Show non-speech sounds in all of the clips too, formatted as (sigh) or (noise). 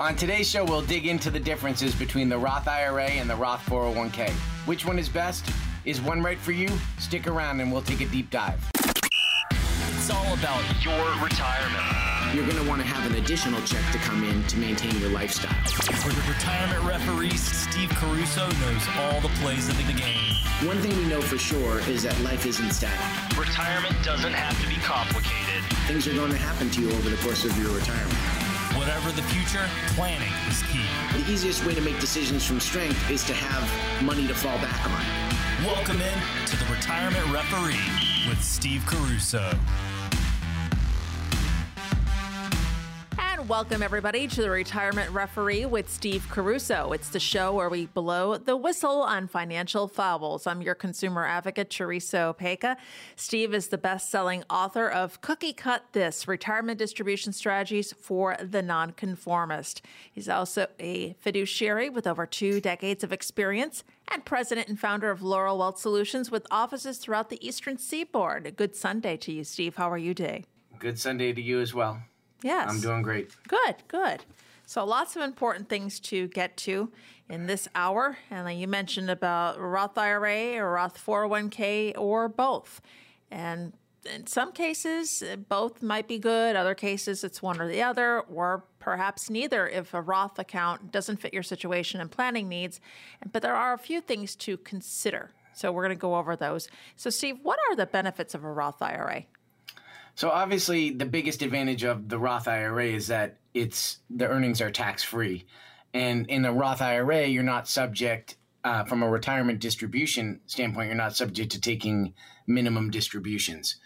On today's show, we'll dig into the differences between the Roth IRA and the Roth 401k. Which one is best? Is one right for you? Stick around and we'll take a deep dive. It's all about your retirement. You're going to want to have an additional check to come in to maintain your lifestyle. For the retirement referees, Steve Caruso knows all the plays of the game. One thing we know for sure is that life isn't static. Retirement doesn't have to be complicated. Things are going to happen to you over the course of your retirement. Whatever the future, planning is key. The easiest way to make decisions from strength is to have money to fall back on. Welcome in to the Retirement Referee with Steve Caruso. Welcome everybody to the Retirement Referee with Steve Caruso. It's the show where we blow the whistle on financial fouls. I'm your consumer advocate, Teresa Opeka. Steve is the best-selling author of Cookie Cut This: Retirement Distribution Strategies for the Nonconformist. He's also a fiduciary with over two decades of experience and president and founder of Laurel Wealth Solutions with offices throughout the Eastern Seaboard. Good Sunday to you, Steve. How are you today? Good Sunday to you as well. Yes. I'm doing great. Good, good. So lots of important things to get to in this hour. And you mentioned about Roth IRA or Roth 401k or both. And in some cases, both might be good. Other cases, it's one or the other, or perhaps neither if a Roth account doesn't fit your situation and planning needs. But there are a few things to consider. So we're going to go over those. So, Steve, what are the benefits of a Roth IRA? So obviously, the biggest advantage of the Roth IRA is that it's the earnings are tax free, and in a Roth IRA, you're not subject. Uh, from a retirement distribution standpoint, you're not subject to taking minimum distributions.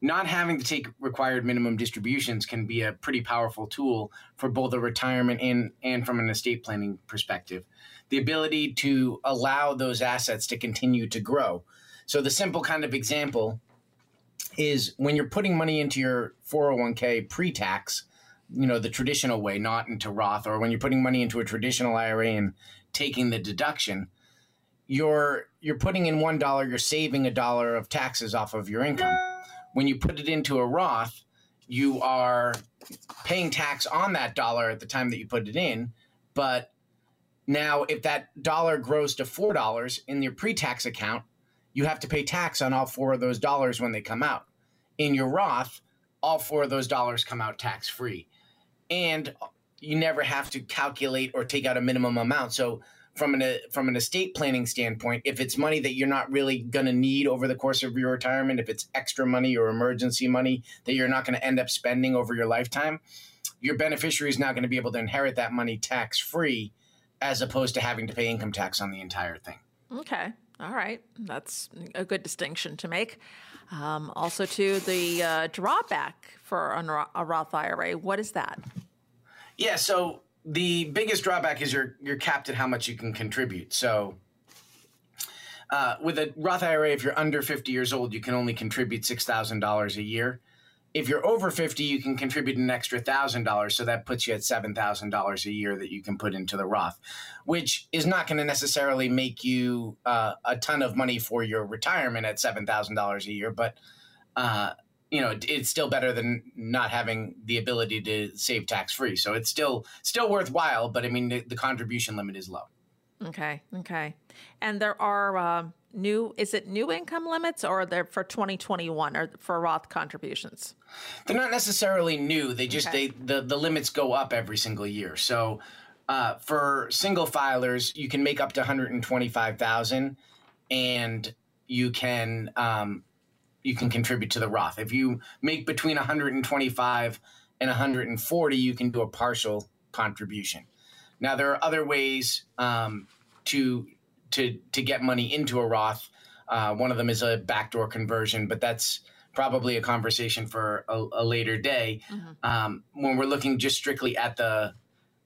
Not having to take required minimum distributions can be a pretty powerful tool for both a retirement and, and from an estate planning perspective. The ability to allow those assets to continue to grow. So, the simple kind of example is when you're putting money into your 401k pre-tax, you know, the traditional way, not into Roth, or when you're putting money into a traditional IRA and taking the deduction, you're you're putting in one dollar, you're saving a dollar of taxes off of your income. When you put it into a Roth, you are paying tax on that dollar at the time that you put it in, but now if that dollar grows to four dollars in your pre-tax account, you have to pay tax on all four of those dollars when they come out. In your Roth, all four of those dollars come out tax free. And you never have to calculate or take out a minimum amount. So from an from an estate planning standpoint, if it's money that you're not really going to need over the course of your retirement, if it's extra money or emergency money that you're not going to end up spending over your lifetime, your beneficiary is now going to be able to inherit that money tax free as opposed to having to pay income tax on the entire thing. Okay. All right, that's a good distinction to make. Um, also, to the uh, drawback for a Roth IRA, what is that? Yeah, so the biggest drawback is you're you're capped at how much you can contribute. So, uh, with a Roth IRA, if you're under 50 years old, you can only contribute six thousand dollars a year. If you're over 50, you can contribute an extra $1,000. So that puts you at $7,000 a year that you can put into the Roth, which is not going to necessarily make you uh, a ton of money for your retirement at $7,000 a year. But, uh, you know, it's still better than not having the ability to save tax free. So it's still still worthwhile. But I mean, the, the contribution limit is low. Okay. Okay. And there are uh, new, is it new income limits or are they're for 2021 or for Roth contributions? They're not necessarily new. They just, okay. they, the, the limits go up every single year. So uh, for single filers, you can make up to 125,000 and you can, um, you can contribute to the Roth. If you make between 125 and 140, you can do a partial contribution. Now there are other ways um, to to to get money into a Roth. Uh, one of them is a backdoor conversion, but that's probably a conversation for a, a later day. Mm-hmm. Um, when we're looking just strictly at the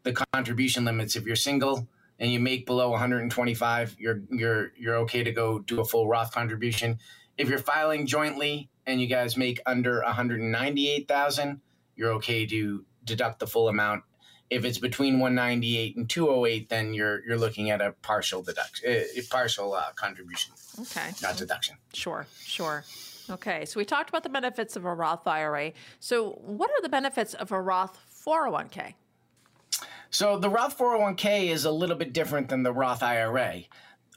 the contribution limits, if you're single and you make below 125, you're you're you're okay to go do a full Roth contribution. If you're filing jointly and you guys make under 198,000, you're okay to deduct the full amount if it's between 198 and 208, then you're you're looking at a partial deduction, uh, partial uh, contribution. Okay. Not deduction. Sure, sure. Okay, so we talked about the benefits of a Roth IRA. So, what are the benefits of a Roth 401k? So the Roth 401k is a little bit different than the Roth IRA.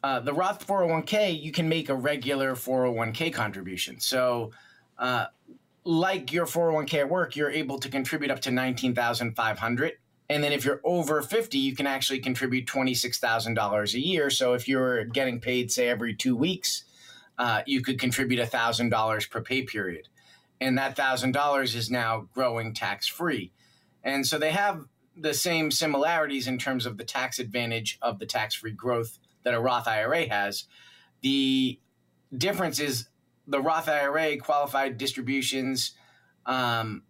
Uh, the Roth 401k, you can make a regular 401k contribution. So, uh, like your 401k at work, you're able to contribute up to 19,500. And then if you're over 50, you can actually contribute $26,000 a year. So if you're getting paid, say, every two weeks, uh, you could contribute $1,000 per pay period. And that $1,000 is now growing tax free. And so they have the same similarities in terms of the tax advantage of the tax free growth that a Roth IRA has. The difference is the Roth IRA qualified distributions um,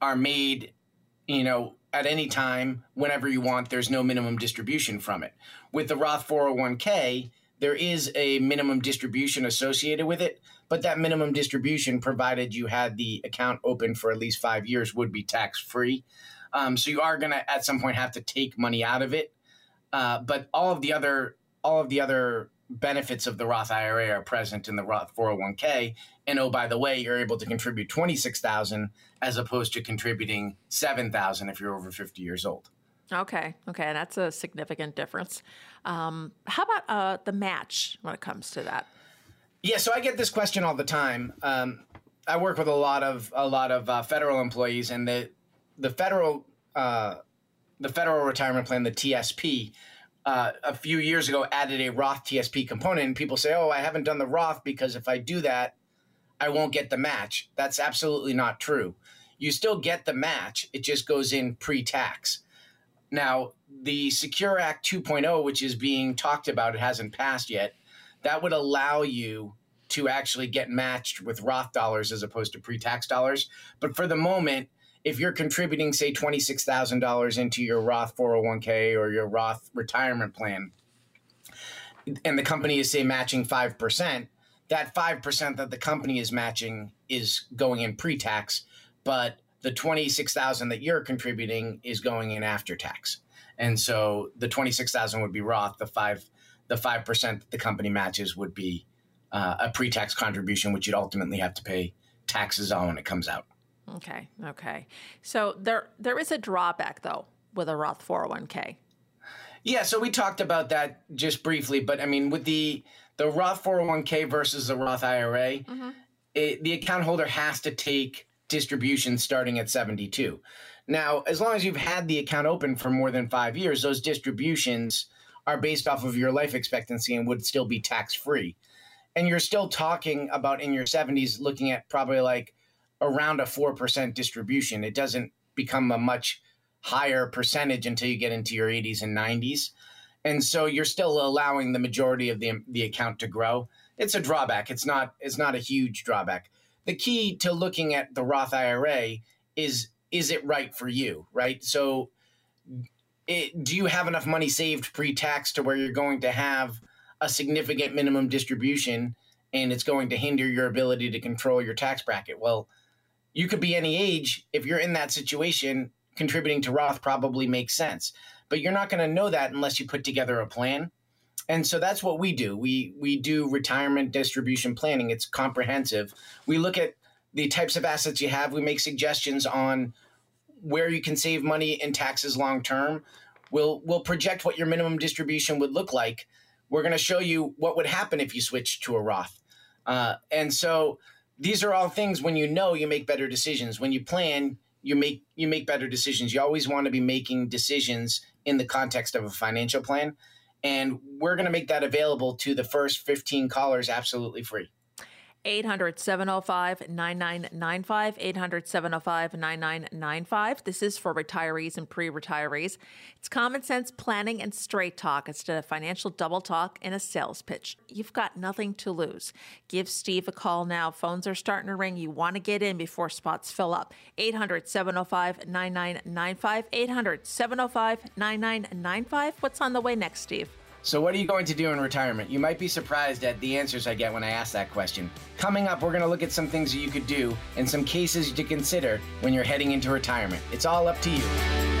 are made, you know, at any time, whenever you want. There's no minimum distribution from it. With the Roth 401k, there is a minimum distribution associated with it, but that minimum distribution, provided you had the account open for at least five years, would be tax free. Um, so you are going to at some point have to take money out of it. Uh, but all of the other all of the other benefits of the Roth IRA are present in the Roth 401k. And oh, by the way, you're able to contribute 26,000 as opposed to contributing 7,000 if you're over 50 years old. Okay, okay, that's a significant difference. Um, how about uh, the match when it comes to that? Yeah, so I get this question all the time. Um, I work with a lot of a lot of uh, federal employees, and the the federal uh, the federal retirement plan, the TSP, uh, a few years ago added a Roth TSP component, and people say, "Oh, I haven't done the Roth because if I do that, I won't get the match." That's absolutely not true. You still get the match; it just goes in pre-tax. Now, the Secure Act 2.0, which is being talked about, it hasn't passed yet. That would allow you to actually get matched with Roth dollars as opposed to pre-tax dollars. But for the moment, if you're contributing, say, $26,000 into your Roth 401k or your Roth retirement plan, and the company is, say, matching 5%, that 5% that the company is matching is going in pre tax, but the 26,000 that you're contributing is going in after tax. And so the 26,000 would be Roth, the 5 the 5% that the company matches would be uh, a pre-tax contribution which you'd ultimately have to pay taxes on when it comes out. Okay. Okay. So there there is a drawback though with a Roth 401k. Yeah, so we talked about that just briefly, but I mean with the the Roth 401k versus the Roth IRA, mm-hmm. it, the account holder has to take distributions starting at 72. Now, as long as you've had the account open for more than 5 years, those distributions are based off of your life expectancy and would still be tax free. And you're still talking about in your 70s looking at probably like around a 4% distribution. It doesn't become a much higher percentage until you get into your 80s and 90s. And so you're still allowing the majority of the, the account to grow. It's a drawback. It's not it's not a huge drawback. The key to looking at the Roth IRA is is it right for you, right? So it, do you have enough money saved pre-tax to where you're going to have a significant minimum distribution and it's going to hinder your ability to control your tax bracket? Well, you could be any age. If you're in that situation, contributing to Roth probably makes sense. But you're not going to know that unless you put together a plan. And so that's what we do. We we do retirement distribution planning. It's comprehensive. We look at the types of assets you have. We make suggestions on where you can save money in taxes long term. We'll we'll project what your minimum distribution would look like. We're going to show you what would happen if you switched to a Roth. Uh, and so these are all things when you know you make better decisions. When you plan, you make you make better decisions. You always want to be making decisions in the context of a financial plan. And we're going to make that available to the first 15 callers absolutely free. 800 705 9995. 800 705 9995. This is for retirees and pre retirees. It's common sense planning and straight talk instead of financial double talk and a sales pitch. You've got nothing to lose. Give Steve a call now. Phones are starting to ring. You want to get in before spots fill up. 800 705 9995. 800 705 9995. What's on the way next, Steve? So, what are you going to do in retirement? You might be surprised at the answers I get when I ask that question. Coming up, we're going to look at some things that you could do and some cases to consider when you're heading into retirement. It's all up to you.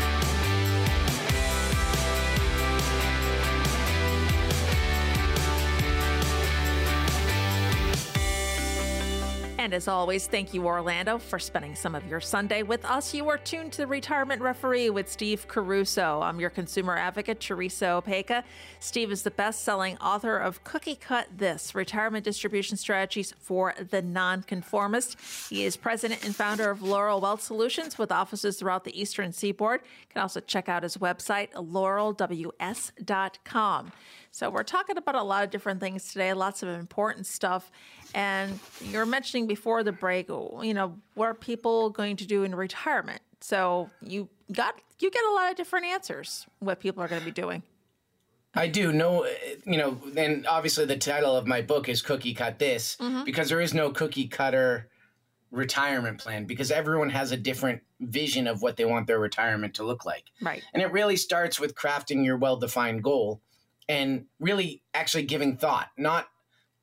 And as always, thank you, Orlando, for spending some of your Sunday with us. You are tuned to the Retirement Referee with Steve Caruso. I'm your consumer advocate, Teresa Opeka. Steve is the best selling author of Cookie Cut This Retirement Distribution Strategies for the Nonconformist. He is president and founder of Laurel Wealth Solutions with offices throughout the Eastern Seaboard. You can also check out his website, laurelws.com. So, we're talking about a lot of different things today, lots of important stuff. And you're mentioning before the break, you know, what are people going to do in retirement? So, you got you get a lot of different answers what people are going to be doing. I do know, you know, and obviously the title of my book is Cookie Cut This Mm-hmm. because there is no cookie cutter retirement plan because everyone has a different vision of what they want their retirement to look like. Right. And it really starts with crafting your well-defined goal and really actually giving thought, not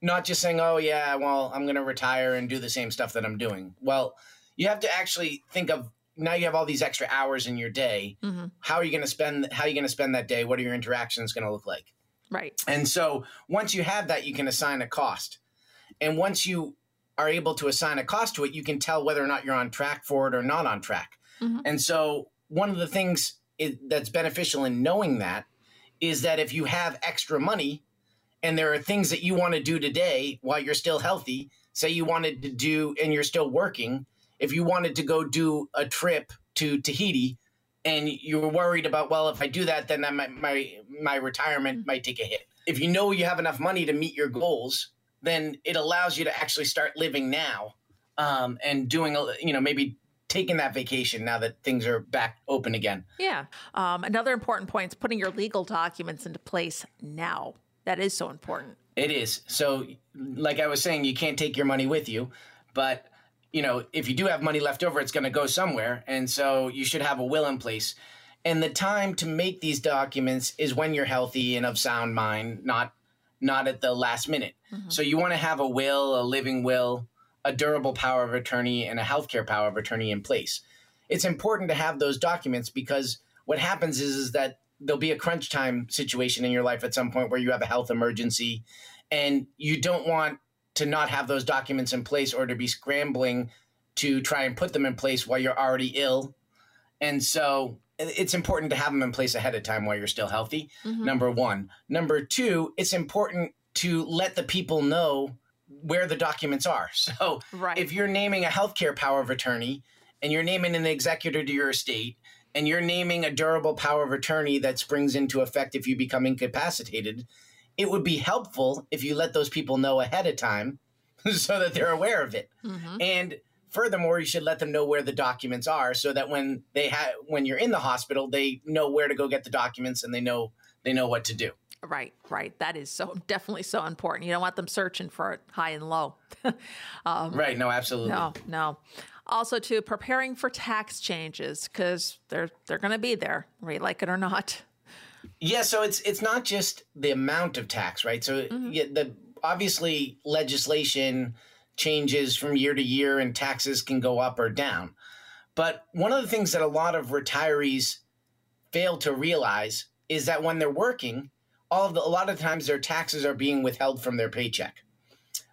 not just saying, "Oh yeah, well, I'm going to retire and do the same stuff that I'm doing." Well, you have to actually think of now you have all these extra hours in your day. Mm-hmm. How are you going to spend how are you going to spend that day? What are your interactions going to look like? Right. And so once you have that, you can assign a cost. And once you are able to assign a cost to it, you can tell whether or not you're on track for it or not on track. Mhm. And so one of the things i that's beneficial in knowing that is that if you have extra money and there are things that you want to do today while you're still healthy, say you wanted to do and you're still working, if you wanted to go do a trip to Tahiti and you were worried about, well, if I do that, then that my, my, my retirement might take a hit. If you know you have enough money to meet your goals, then it allows you to actually start living now um, and doing, a, you know, maybe taking that vacation now that things are back open again. Yeah. Um, another important point is putting your legal documents into place now. That is so important. It is. So, like I was saying, you can't take your money with you, but you know, if you do have money left over, it's going to go somewhere, and so you should have a will in place. And the time to make these documents is when you're healthy and of sound mind, not not at the last minute. So you want to have a will, a living will, a durable power of attorney, and a healthcare power of attorney in place. It's important to have those documents because what happens is, is that there'll be a crunch time situation in your life at some point where you have a health emergency and you don't want to not have those documents in place or to be scrambling to try and put them in place while you're already ill. And so it's important to have them in place ahead of time while you're still healthy. Mm-hmm. Number one. Number two, it's important to let the people know where the documents are. (laughs) So Right. if you're naming a healthcare power of attorney and you're naming an executor to your estate and you're naming a durable power of attorney that springs into effect if you become incapacitated, it would be helpful if you let those people know ahead of time (laughs) so that they're aware of it. Mm-hmm. And furthermore, you should let them know where the documents are so that when they have when you're in the hospital, they know where to go get the documents and they know they know what to do. Right, right. That is so (laughs) definitely so important. You don't want them searching for it high and low. (laughs) Um, right, no, absolutely. No, no. Also, too, preparing for tax changes because they're they're going to be there, right? like it or not. Yeah, so it's it's not just the amount of tax, right? So mm-hmm. yeah, the obviously legislation changes from year to year and taxes can go up or down. But one of the things that a lot of retirees fail to realize is that when they're working, all of the, a lot of times their taxes are being withheld from their paycheck.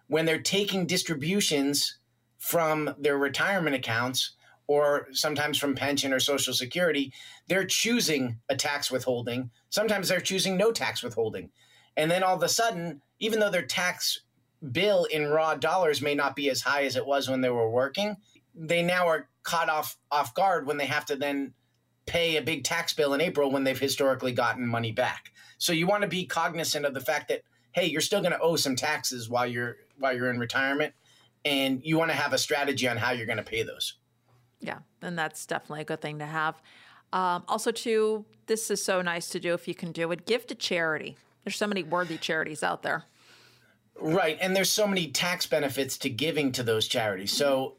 When they're taking distributions from their retirement accounts or sometimes from pension or social security, they're choosing a tax withholding. Sometimes they're choosing no tax withholding. And then all of a sudden, even though their tax bill in raw dollars may not be as high as it was when they were working, they now are caught off off guard when they have to then pay a big tax bill in April when they've historically gotten money back. So you want to be cognizant of the fact that hey, you're still going to owe some taxes while you're while you're in retirement and you want to have a strategy on how you're going to pay those. Yeah, and that's definitely a good thing to have. Um, also, too, this is so nice to do if you can do it. Give to charity. There's so many worthy charities out there. Right, and there's so many tax benefits to giving to those charities. So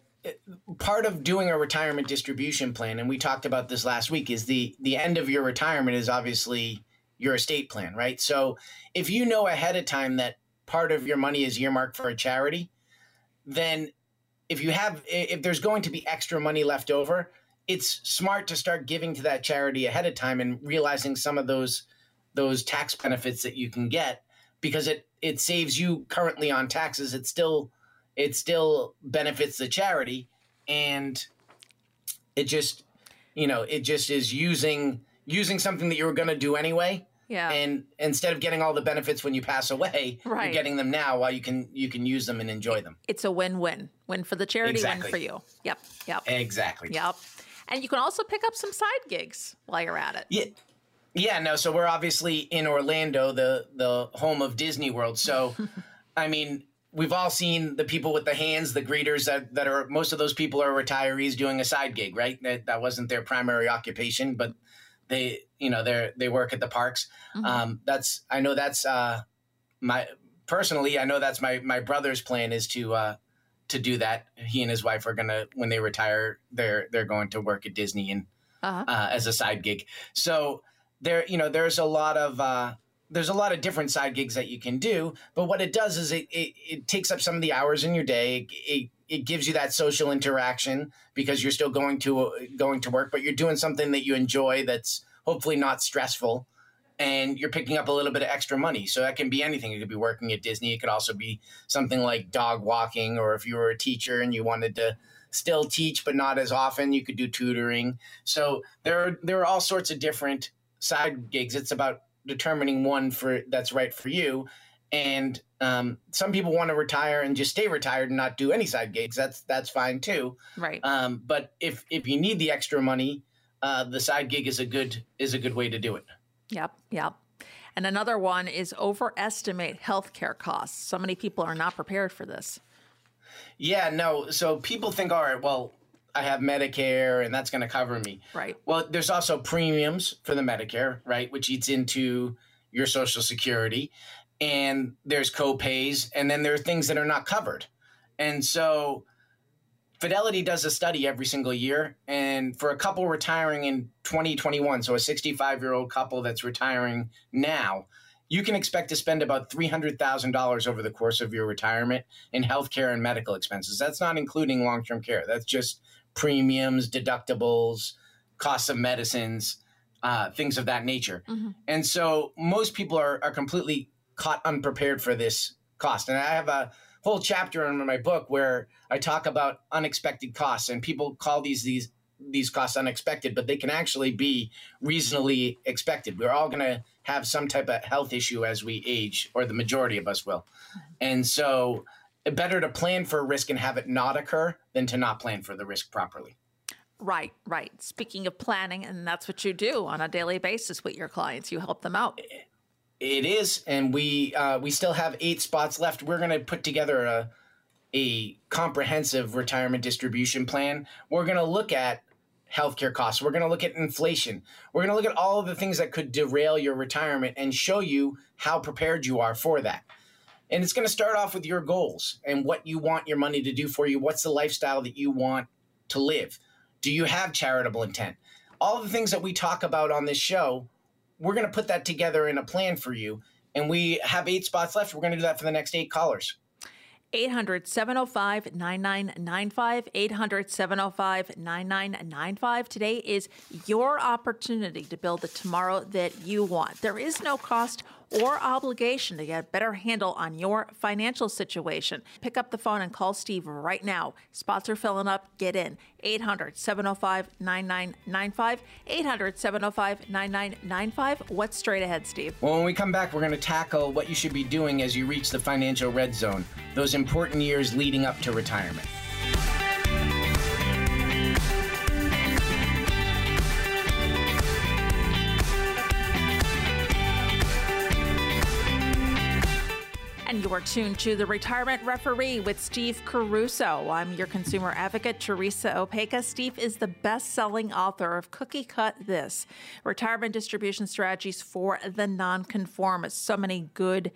part of doing a retirement distribution plan and we talked about this last week is the the end of your retirement is obviously your estate plan, right? So if you know ahead of time that part of your money is earmarked for a charity, then if you have if there's going to be extra money left over, it's smart to start giving to that charity ahead of time and realizing some of those those tax benefits that you can get because it it saves you currently on taxes. It still it still benefits the charity, and it just, you know, it just is using using something that you were going to do anyway. Yeah. And instead of getting all the benefits when you pass away, Right. you're getting them now while you can you can use them and enjoy them. it's a win-win. Win for the charity, Exactly. win for you. Yep. Yep. Exactly. Yep. And you can also pick up some side gigs while you're at it. Yeah. Yeah, no, so we're obviously in Orlando, the the home of Disney World. So (laughs) I mean, we've all seen the people with the hands, the greeters that, that are most of those people are retirees doing a side gig, right? That that wasn't their primary occupation, but they you know, they they work at the parks. Um that's I know that's uh my personally, I know that's my my brother's plan is to uh to do that. He and his wife are gonna when they retire, they're they're going to work at Disney and Uh-huh. uh, as a side gig. So there, you know, there's a lot of uh, there's a lot of different side gigs that you can do. But what it does is it it, it takes up some of the hours in your day. It, it it gives you that social interaction because you're still going to going to work, but you're doing something that you enjoy. That's hopefully not stressful. And you're picking up a little bit of extra money. So that can be anything. It could be working at Disney. It could also be something like dog walking, or if you were a teacher and you wanted to still teach but not as often you could do tutoring so there are there are all sorts of different side gigs it's about determining one for that's right for you and um, some people want to retire and just stay retired and not do any side gigs that's that's fine too Right. um, but if if you need the extra money uh, the side gig is a good is a good way to do it Yep, yep. And another one is overestimate healthcare costs. So many people are not prepared for this. Yeah, no. So people think, all right, well, I have Medicare and that's going to cover me. Right. Well, there's also premiums for the Medicare, right, which eats into your Social Security. And there's co-pays, and then there are things that are not covered. And so Fidelity does a study every single year. And for a couple retiring in 2021, so a 65 year old couple that's retiring now, you can expect to spend about $300,000 over the course of your retirement in healthcare and medical expenses. That's not including long term care, that's just premiums, deductibles, costs of medicines, uh, things of that nature. And so most people are, are completely caught unprepared for this cost. And I have a whole chapter in my book where I talk about unexpected costs, and people call these these these costs unexpected, but they can actually be reasonably expected. We're all going to have some type of health issue as we age, or the majority of us will. And so, better to plan for a risk and have it not occur than to not plan for the risk properly. Right, right. Speaking of planning, and that's what you do on a daily basis with your clients, you help them out. It is, and we uh, we still have eight spots left. We're going to put together a a comprehensive retirement distribution plan. We're going to look at healthcare costs. We're going to look at inflation. We're going to look at all of the things that could derail your retirement and show you how prepared you are for that. And it's going to start off with your goals and what you want your money to do for you. What's the lifestyle that you want to live? Do you have charitable intent? All the things that we talk about on this show, we're going to put that together in a plan for you. And we have eight spots left. We're going to do that for the next eight callers. 800 705 9995. 800 705 9995. Today is your opportunity to build the tomorrow that you want. There is no cost or obligation to get a better handle on your financial situation. Pick up the phone and call Steve right now. Spots are filling up. Get in. 800 705 9995. 800 705 9995. What's straight ahead, Steve? Well, when we come back, we're going to tackle what you should be doing as you reach the financial red zone, those important years leading up to retirement. You are tuned to the Retirement Referee with Steve Caruso. I'm your consumer advocate, Teresa Opeka. Steve is the best selling author of Cookie Cut This Retirement Distribution Strategies for the Nonconformist. So many good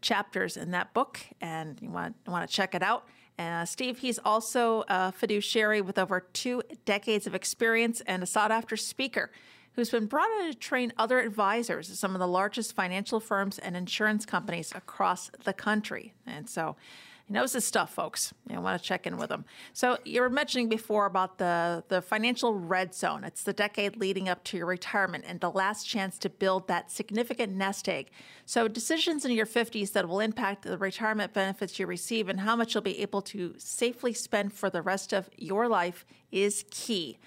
chapters in that book, and you want, want to check it out. Uh, Steve, he's also a fiduciary with over two decades of experience and a sought after speaker who's been brought in to train other advisors at some of the largest financial firms and insurance companies across the country. And so He knows his stuff, folks. You want to check in with him. So you were mentioning before about the the financial red zone. It's the decade leading up to your retirement and the last chance to build that significant nest egg. So decisions in your 50s that will impact the retirement benefits you receive and how much you'll be able to safely spend for the rest of your life is key.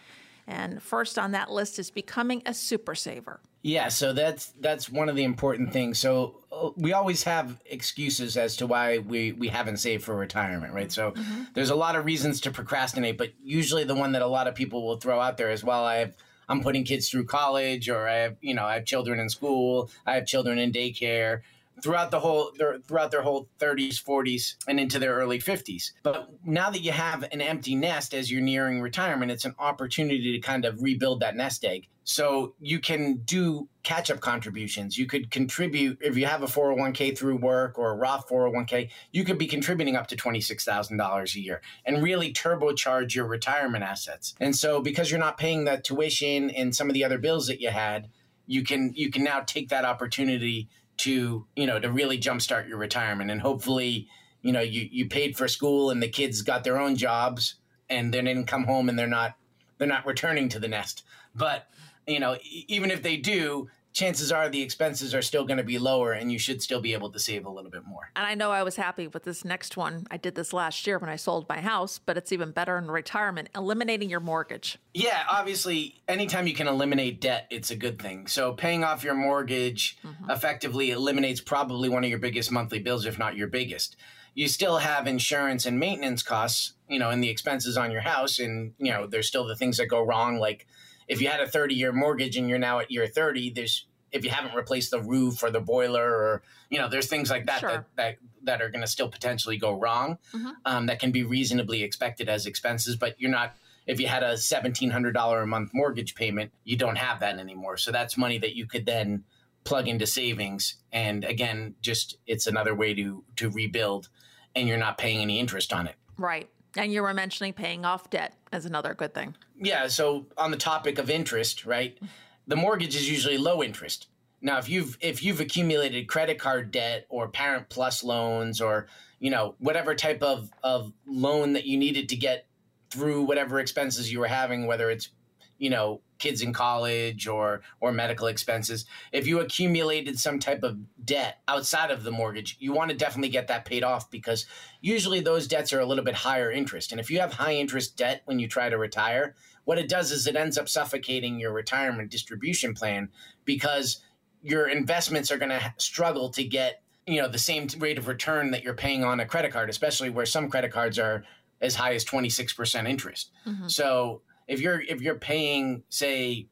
And first on that list is becoming a super saver. Yeah, so that's that's one of the important things. So uh, we always have excuses as to why we we haven't saved for retirement, right? So mm-hmm. there's a lot of reasons to procrastinate, but usually the one that a lot of people will throw out there is, well. I have I'm putting kids through college, or I have you know I have children in school, I have children in daycare, throughout the whole their, throughout their whole 30s 40s and into their early 50s but now that you have an empty nest as you're nearing retirement it's an opportunity to kind of rebuild that nest egg. So you can do catch up contributions. You could contribute if you have a 401k through work or a roth 401k you could be contributing up to $26000 a year and really turbocharge your retirement assets. And so because you're not paying the tuition and some of the other bills that you had you can you can now take that opportunity to you know to really jumpstart your retirement and hopefully you know you you paid for school and the kids got their own jobs and they didn't come home and they're not they're not returning to the nest but you know even if they do chances are the expenses are still going to be lower and you should still be able to save a little bit more. And I know I was happy with this next one. I did this last year when I sold my house, but it's even better in retirement, eliminating your mortgage. Yeah, obviously, anytime you can eliminate debt, it's a good thing. So paying off your mortgage. Effectively eliminates probably one of your biggest monthly bills, if not your biggest. You still have insurance and maintenance costs, you know, and the expenses on your house. And, you know, there's still the things that go wrong, like if you had a 30 year mortgage and you're now at year 30, there's if you haven't replaced the roof or the boiler or you know there's things like that sure. that, that that are going to still potentially go wrong mm-hmm. um, that can be reasonably expected as expenses but you're not if you had a $1700 a month mortgage payment you don't have that anymore so that's money that you could then plug into savings and again just it's another way to to rebuild and you're not paying any interest on it right and you were mentioning paying off debt as another good thing. Yeah. So on the topic of interest, right? The mortgage is usually low interest. Now, if you've if you've accumulated credit card debt or Parent Plus loans or you know whatever type of of loan that you needed to get through whatever expenses you were having, whether it's you know kids in college or or medical expenses if you accumulated some type of debt outside of the mortgage you want to definitely get that paid off because usually those debts are a little bit higher interest and if you have high interest debt when you try to retire what it does is it ends up suffocating your retirement distribution plan because your investments are going to struggle to get you know the same rate of return that you're paying on a credit card especially where some credit cards are as high as 26% interest mm-hmm. so if you're if you're paying say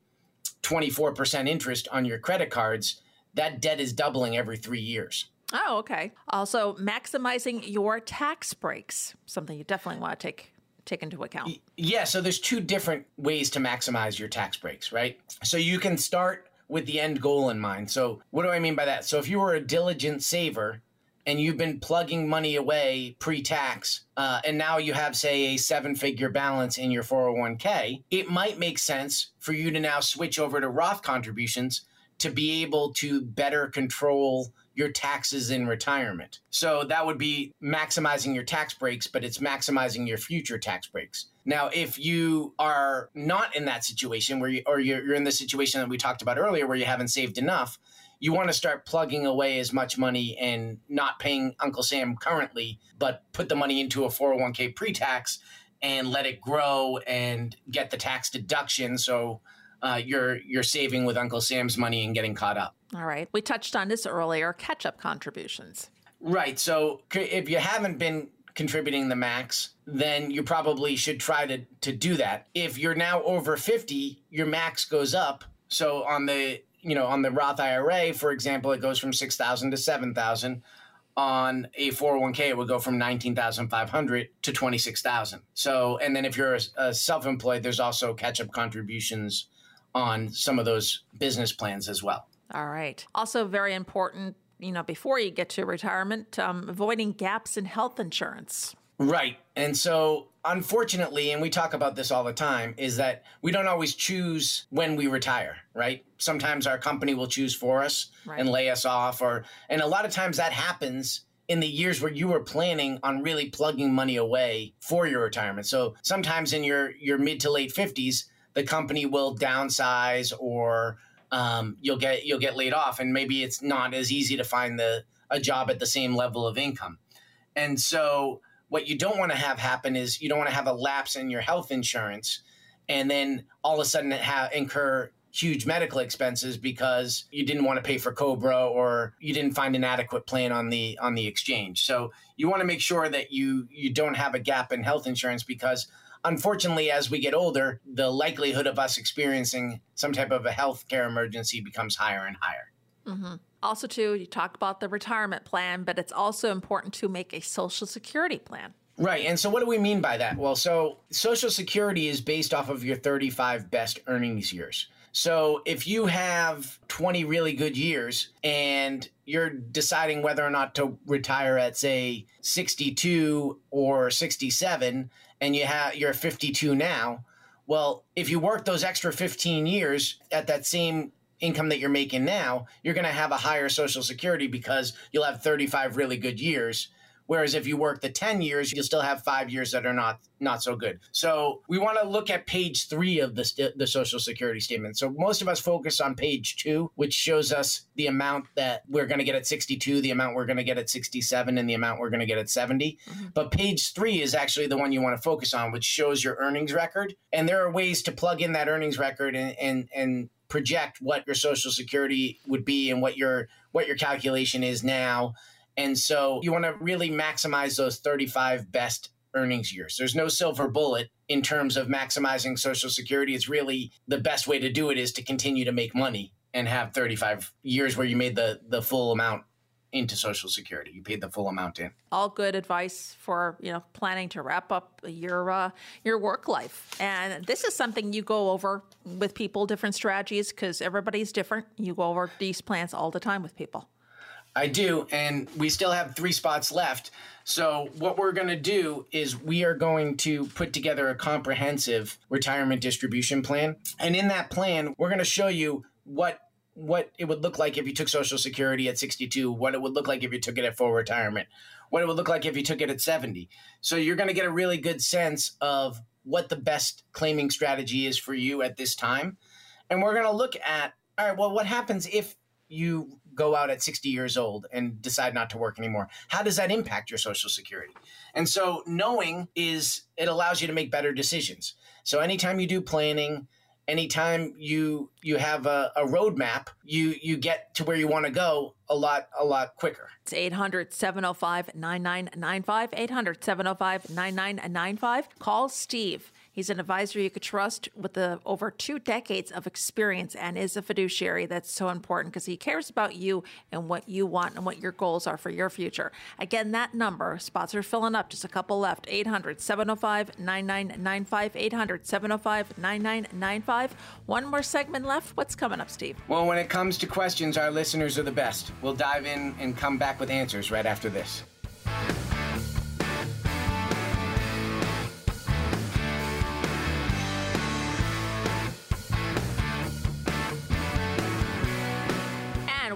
24% interest on your credit cards, that debt is doubling every 3 years. Oh, okay. Also, maximizing your tax breaks, something you definitely want to take take into account. Yeah, so there's two different ways to maximize your tax breaks, right? So you can start with the end goal in mind. So, what do I mean by that? So, if you were a diligent saver and you've been plugging money away pre-tax uh, and now you have say a seven figure balance in your 401k it might make sense for you to now switch over to roth contributions to be able to better control your taxes in retirement. So that would be maximizing your tax breaks but it's maximizing your future tax breaks. Now if you are not in that situation where you or you're, you're in the situation that we talked about earlier where you haven't saved enough you want to start plugging away as much money and not paying Uncle Sam currently, but put the money into a 401k pre tax and let it grow and get the tax deduction. So uh, you're you're saving with Uncle Sam's money and getting caught up. All right, we touched on this earlier. Catch up contributions. Right. So if you haven't been contributing the max, then you probably should try to to do that. If you're now over 50, your max goes up. So on the you know, on the Roth IRA, for example, it goes from 6,000 to 7,000. On a 401k, it would go from 19,500 to 26,000. So, and then if you're a, a self employed, there's also catch up contributions on some of those business plans as well. All right. Also, very important, you know, before you get to retirement, um, avoiding gaps in health insurance. Right. And so, unfortunately, and we talk about this all the time, is that we don't always choose when we retire, right? Sometimes our company will choose for us right. and lay us off or and a lot of times that happens in the years where you were planning on really plugging money away for your retirement. So sometimes in your your mid to late 50s, the company will downsize or um, you'll get you'll get laid off and maybe it's not as easy to find the a job at the same level of income. And so what you don't want to have happen is you don't want to have a lapse in your health insurance and then all of a sudden have incur huge medical expenses because you didn't want to pay for COBRA or you didn't find an adequate plan on the on the exchange. So you want to make sure that you you don't have a gap in health insurance because unfortunately as we get older the likelihood of us experiencing some type of a health care emergency becomes higher and higher mm-hmm. also too you talk about the retirement plan but it's also important to make a social security plan Right. And so what do we mean by that? Well, so Social Security is based off of your 35 best earnings years. So if you have 20 really good years and you're deciding whether or not to retire at say 62 or 67 and you have you're 52 now, well, if you work those extra 15 years at that same income that you're making now, you're going to have a higher social security because you'll have 35 really good years Whereas if you work the 10 years, you'll still have five years that are not not so good. So we want to look at page three of the, st- the Social Security statement. So most of us focus on page two, which shows us the amount that we're going to get at 62, the amount we're going to get at 67, and the amount we're going to get at 70. Mm-hmm. But page three is actually the one you want to focus on, which shows your earnings record. And there are ways to plug in that earnings record and, and, and project what your Social Security would be and what your what your calculation is now and so you want to really maximize those 35 best earnings years. There's no silver bullet in terms of maximizing Social Security. It's really the best way to do it is to continue to make money and have 35 years where you made the, the full amount into Social Security. You paid the full amount in. All good advice for you know planning to wrap up your uh, your work life. And this is something you go over with people, different strategies, because everybody's different. You go over these plans all the time with people. I do, and we still have three spots left. So, what we're going to do is we are going to put together a comprehensive retirement distribution plan. And in that plan, we're going to show you what what it would look like if you took Social Security at 62, what it would look like if you took it at full retirement, what it would look like if you took it at 70. So, you're going to get a really good sense of what the best claiming strategy is for you at this time. And we're going to look at all right, well, what happens if you go out at 60 years old and decide not to work anymore how does that impact your social security and so knowing is it allows you to make better decisions so anytime you do planning anytime you you have a, a roadmap you you get to where you want to go a lot a lot quicker. It's 800-705-9995 800-705-9995 call steve He's an advisor you could trust with the over two decades of experience and is a fiduciary. That's so important because he cares about you and what you want and what your goals are for your future. Again, that number, spots are filling up, just a couple left 800 705 9995. 800 705 9995. One more segment left. What's coming up, Steve? Well, when it comes to questions, our listeners are the best. We'll dive in and come back with answers right after this.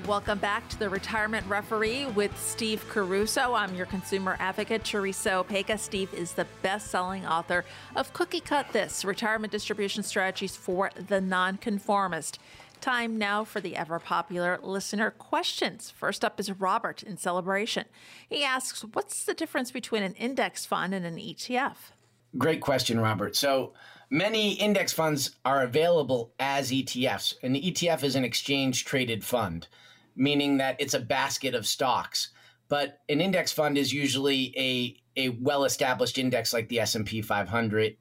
Welcome back to the Retirement Referee with Steve Caruso. I'm your consumer advocate, Teresa Opeka. Steve is the best selling author of Cookie Cut This Retirement Distribution Strategies for the Nonconformist. Time now for the ever popular listener questions. First up is Robert in Celebration. He asks, What's the difference between an index fund and an ETF? Great question, Robert. So, many index funds are available as ETFs. And an ETF is an exchange traded fund meaning that it's a basket of stocks. But an index fund is usually a a well established index like the S and P 500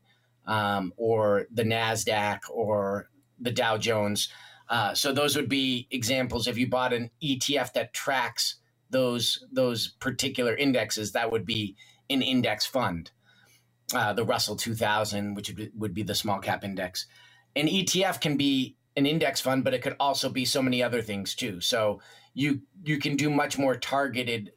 um, or the Nasdaq or the Dow Jones. Uh, so those would be examples. If you bought an ETF that tracks those those particular indexes, that would be an index fund. Uh, the Russell 2000, which would be the small cap index. An ETF can be an index fund, but it could also be so many other things too. So you you can do much more targeted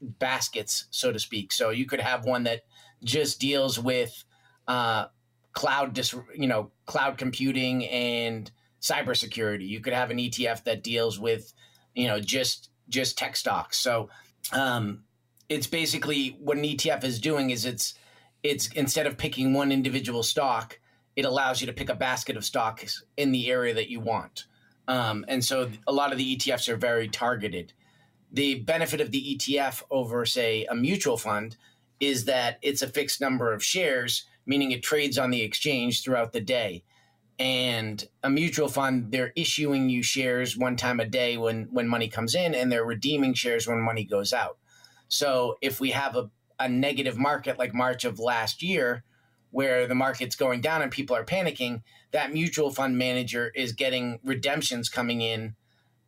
baskets, so to speak. So you could have one that just deals with uh, cloud, dis, you know, cloud computing and cybersecurity. You could have an ETF that deals with, you know, just just tech stocks. So um, it's basically what an ETF is doing is it's it's instead of picking one individual stock, it allows you to pick a basket of stocks in the area that you want. Um, and so a lot of the ETFs are very targeted. The benefit of the ETF over, say, a mutual fund is that it's a fixed number of shares, meaning it trades on the exchange throughout the day. And a mutual fund, they're issuing you shares one time a day when, when money comes in, and they're redeeming shares when money goes out. So if we have a, a negative market like March of last year, where the market's going down and people are panicking, that mutual fund manager is getting redemptions coming in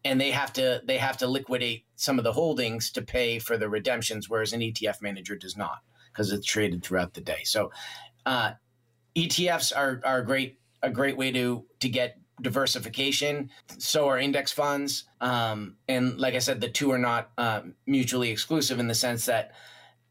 and they have to they have to liquidate some of the holdings to pay for the redemptions whereas an ETF manager does not because it's traded throughout the day. So uh, ETFs are are great a great way to to get diversification. So are index funds. Um, and like I said, the two are not uh, mutually exclusive in the sense that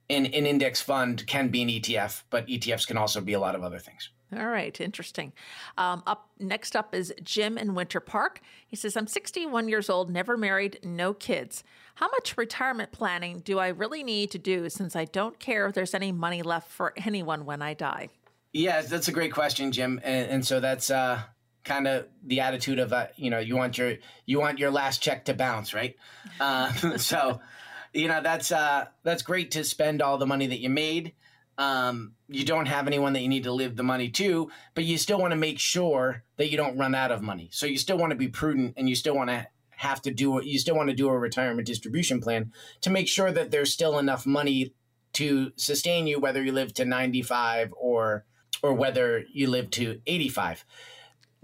an, an index fund can be an ETF, but ETFs can also be a lot of other things. All right, interesting. Um, up next up is Jim in Winter Park. He says, "I'm 61 years old, never married, no kids. How much retirement planning do I really need to do since I don't care if there's any money left for anyone when I die?" Yeah, that's a great question, Jim. And, and so that's uh, kind of the attitude of uh, you know you want your you want your last check to bounce, right? Uh, (laughs) so you know that's uh, that's great to spend all the money that you made. Um, you don't have anyone that you need to live the money to, but you still want to make sure that you don't run out of money. So you still want to be prudent, and you still want to have to do. You still want to do a retirement distribution plan to make sure that there's still enough money to sustain you, whether you live to 95 or or whether you live to 85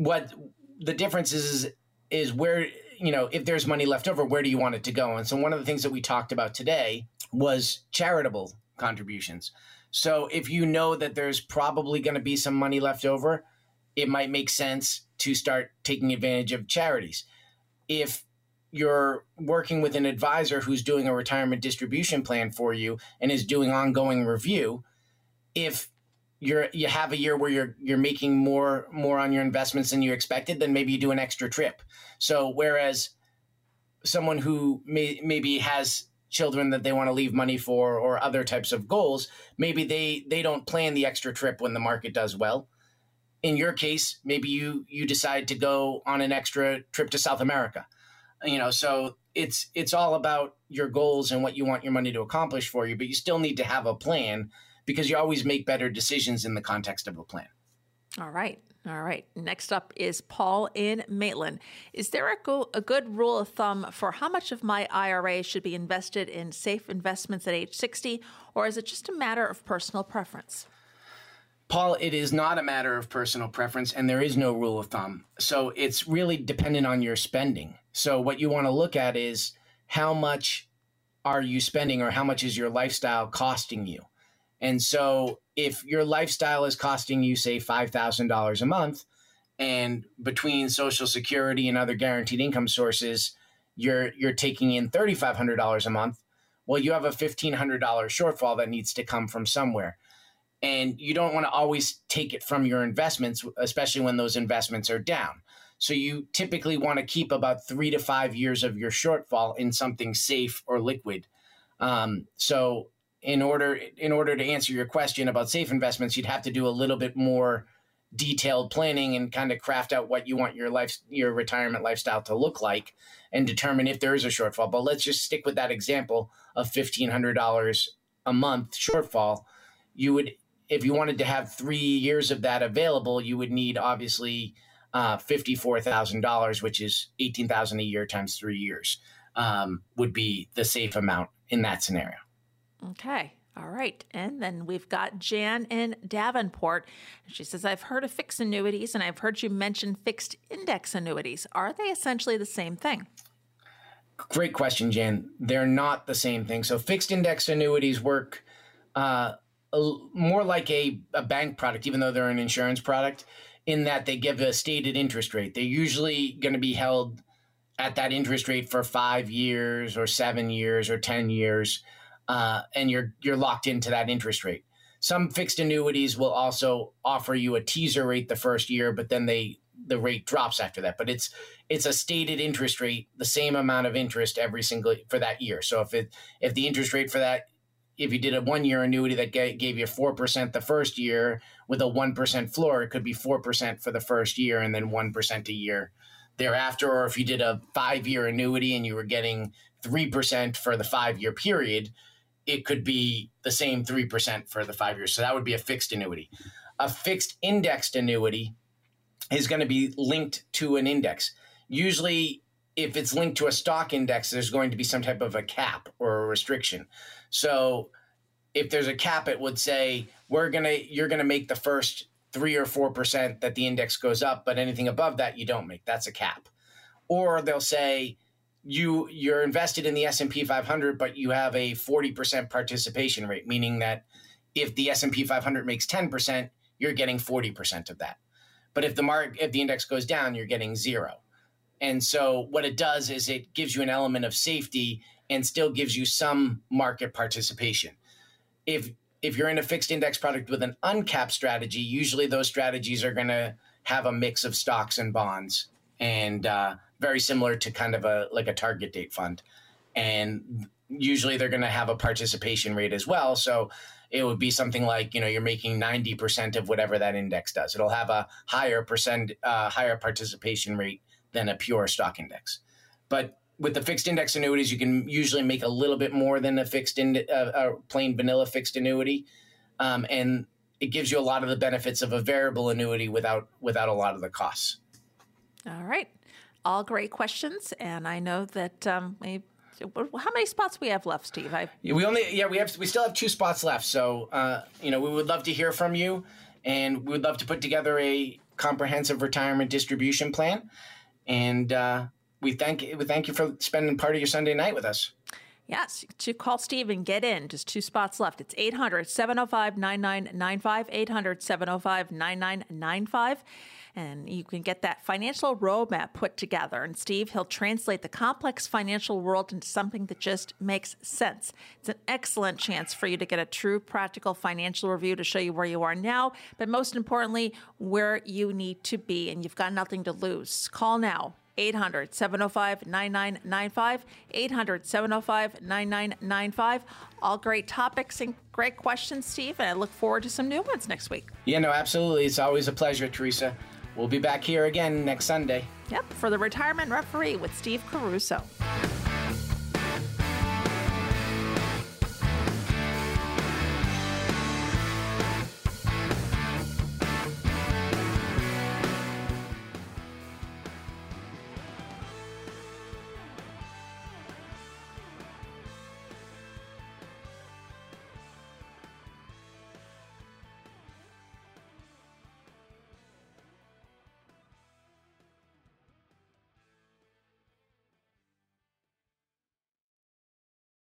what the difference is is where you know if there's money left over where do you want it to go? And so one of the things that we talked about today was charitable contributions. So if you know that there's probably going to be some money left over it might make sense to start taking advantage of charities. If you're working with an advisor who's doing a retirement distribution plan for you and is doing ongoing review if you're you have a year where you're you're making more more on your investments than you expected, then maybe you do an extra trip. So whereas someone who may maybe has children that they want to leave money for or other types of goals, maybe they they don't plan the extra trip when the market does well. In your case, maybe you you decide to go on an extra trip to South America. You know, so it's it's all about your goals and what you want your money to accomplish for you, but you still need to have a plan because you always make better decisions in the context of a plan. All right. All right. Next up is Paul in Maitland. Is there a, go- a good rule of thumb for how much of my IRA should be invested in safe investments at age 60, or is it just a matter of personal preference? Paul, it is not a matter of personal preference, and there is no rule of thumb. So it's really dependent on your spending. So what you want to look at is how much are you spending, or how much is your lifestyle costing you? And so if your lifestyle is costing you, say, $5,000 a month, and between Social Security and other guaranteed income sources, you're, you're taking in $3,500 a month, well, you have a $1,500 shortfall that needs to come from somewhere. And you don't want to always take it from your investments, especially when those investments are down. So you typically want to keep about three to five years of your shortfall in something safe or liquid. Um, so in order in order to answer your question about safe investments, you'd have to do a little bit more detailed planning and kind of craft out what you want your life your retirement lifestyle to look like and determine if there is a shortfall. But let's just stick with that example of fifteen hundred dollars a month shortfall. You would if you wanted to have three years of that available, you would need obviously uh, fifty-four thousand dollars, which is eighteen thousand a year times three years, um, would be the safe amount in that scenario. Okay. All right. And then we've got Jan in Davenport. She says, I've heard of fixed annuities and I've heard you mention fixed index annuities. Are they essentially the same thing? Great question, Jan. They're not the same thing. So, fixed index annuities work uh, more like a, a bank product, even though they're an insurance product, in that they give a stated interest rate. They're usually going to be held at that interest rate for five years or seven years or 10 years uh, and you're you're locked into that interest rate. Some fixed annuities will also offer you a teaser rate the first year, but then they the rate drops after that. But it's it's a stated interest rate, the same amount of interest every single for that year. So if it if the interest rate for that if you did a one year annuity that gave you 4% the first year with a 1% floor, it could be 4% for the first year and then 1% a year thereafter. Or if you did a five year annuity and you were getting 3% for the five year period, it could be the same 3% for the five years. So that would be a fixed annuity. A fixed indexed annuity is going to be linked to an index. Usually, if it's linked to a stock index, there's going to be some type of a cap or a restriction. So if there's a cap, it would say we're gonna you're gonna make the first three or four percent that the index goes up, but anything above that you don't make. That's a cap. Or they'll say you you're invested in the S&P 500 but you have a 40% participation rate meaning that if the S&P 500 makes 10% you're getting 40% of that. But if the mark if the index goes down you're getting zero. And so what it does is it gives you an element of safety and still gives you some market participation. If if you're in a fixed index product with an uncapped strategy usually those strategies are going to have a mix of stocks and bonds. And uh, very similar to kind of a like a target date fund, and usually they're going to have a participation rate as well. So it would be something like you know you're making 90% of whatever that index does. It'll have a higher percent uh, higher participation rate than a pure stock index. But with the fixed index annuities you can usually make a little bit more than a fixed in uh, a plain vanilla fixed annuity. Um, and it gives you a lot of the benefits of a variable annuity without without a lot of the costs. All right all great questions, and I know that um, we, how many spots we have left, Steve? I... We only yeah we have we still have two spots left, so uh, you know we would love to hear from you, and we would love to put together a comprehensive retirement distribution plan, and uh, we thank we thank you for spending part of your Sunday night with us. Yes, to call Steve and get in. Just two spots left. It's 800 705 9995. 800 705 9995 and you can get that financial roadmap put together. And Steve, he'll translate the complex financial world into something that just makes sense. It's an excellent chance for you to get a true practical financial review to show you where you are now, but most importantly, where you need to be. And you've got nothing to lose. Call now. 800 705 9995. 800 705 9995. All great topics and great questions, Steve. And I look forward to some new ones next week. Yeah, no, absolutely. It's always a pleasure, Teresa. We'll be back here again next Sunday. Yep, for the retirement referee with Steve Caruso.